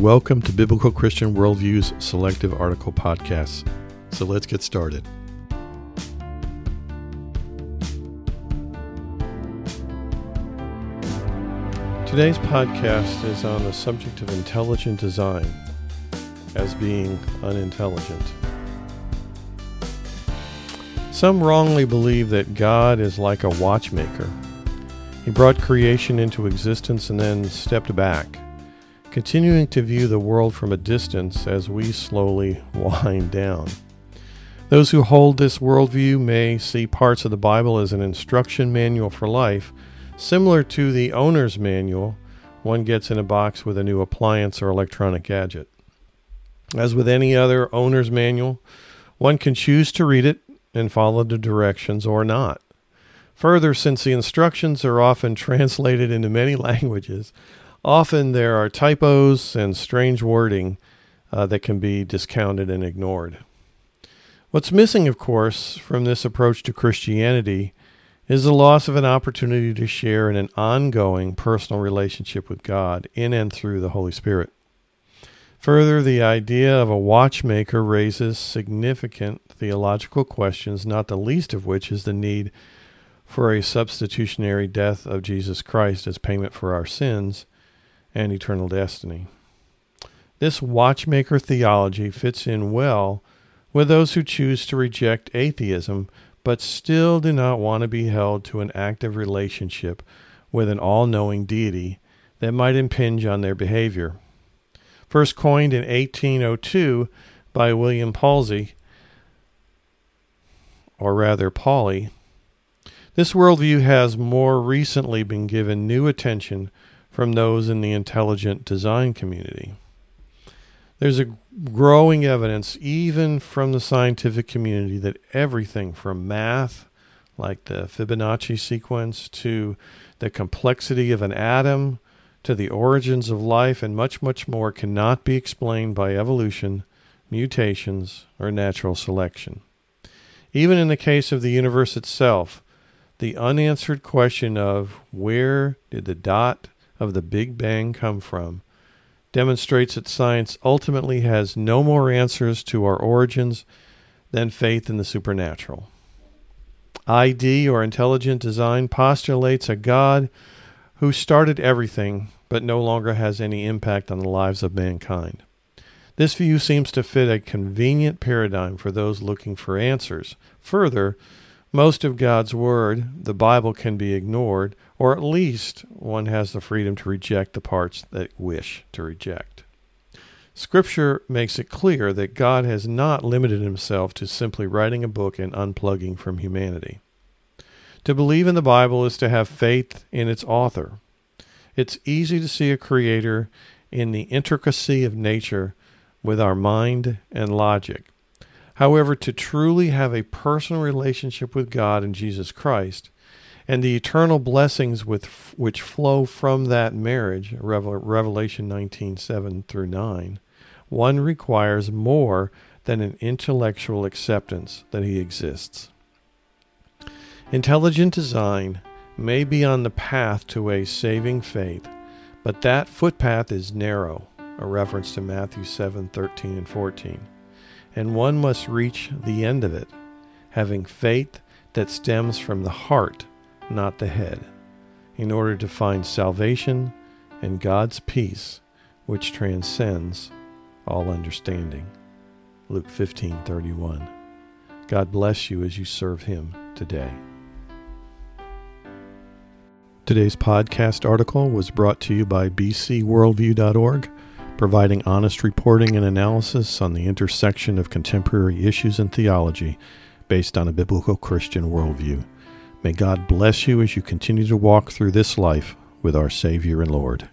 Welcome to Biblical Christian Worldview's Selective Article Podcasts. So let's get started. Today's podcast is on the subject of intelligent design as being unintelligent. Some wrongly believe that God is like a watchmaker. He brought creation into existence and then stepped back, continuing to view the world from a distance as we slowly wind down. Those who hold this worldview may see parts of the Bible as an instruction manual for life, similar to the owner's manual one gets in a box with a new appliance or electronic gadget. As with any other owner's manual, one can choose to read it and follow the directions or not. Further, since the instructions are often translated into many languages, often there are typos and strange wording uh, that can be discounted and ignored. What's missing, of course, from this approach to Christianity is the loss of an opportunity to share in an ongoing personal relationship with God in and through the Holy Spirit. Further, the idea of a watchmaker raises significant theological questions, not the least of which is the need for a substitutionary death of Jesus Christ as payment for our sins and eternal destiny. This watchmaker theology fits in well with those who choose to reject atheism but still do not want to be held to an active relationship with an all knowing deity that might impinge on their behavior first coined in 1802 by William Palsy, or rather Pauli. This worldview has more recently been given new attention from those in the intelligent design community. There's a growing evidence, even from the scientific community, that everything from math, like the Fibonacci sequence, to the complexity of an atom, to the origins of life and much, much more cannot be explained by evolution, mutations, or natural selection. Even in the case of the universe itself, the unanswered question of where did the dot of the Big Bang come from demonstrates that science ultimately has no more answers to our origins than faith in the supernatural. ID, or intelligent design, postulates a God who started everything but no longer has any impact on the lives of mankind. This view seems to fit a convenient paradigm for those looking for answers. Further, most of God's Word, the Bible, can be ignored, or at least one has the freedom to reject the parts that wish to reject. Scripture makes it clear that God has not limited himself to simply writing a book and unplugging from humanity. To believe in the Bible is to have faith in its author. It's easy to see a creator in the intricacy of nature with our mind and logic. However, to truly have a personal relationship with God and Jesus Christ and the eternal blessings with which flow from that marriage, Revelation 19 7 through 9, one requires more than an intellectual acceptance that he exists. Intelligent design may be on the path to a saving faith, but that footpath is narrow, a reference to Matthew 7 13 and 14, and one must reach the end of it, having faith that stems from the heart, not the head, in order to find salvation and God's peace, which transcends all understanding. Luke 15:31. God bless you as you serve him today. Today's podcast article was brought to you by bcworldview.org, providing honest reporting and analysis on the intersection of contemporary issues and theology based on a biblical Christian worldview. May God bless you as you continue to walk through this life with our Savior and Lord.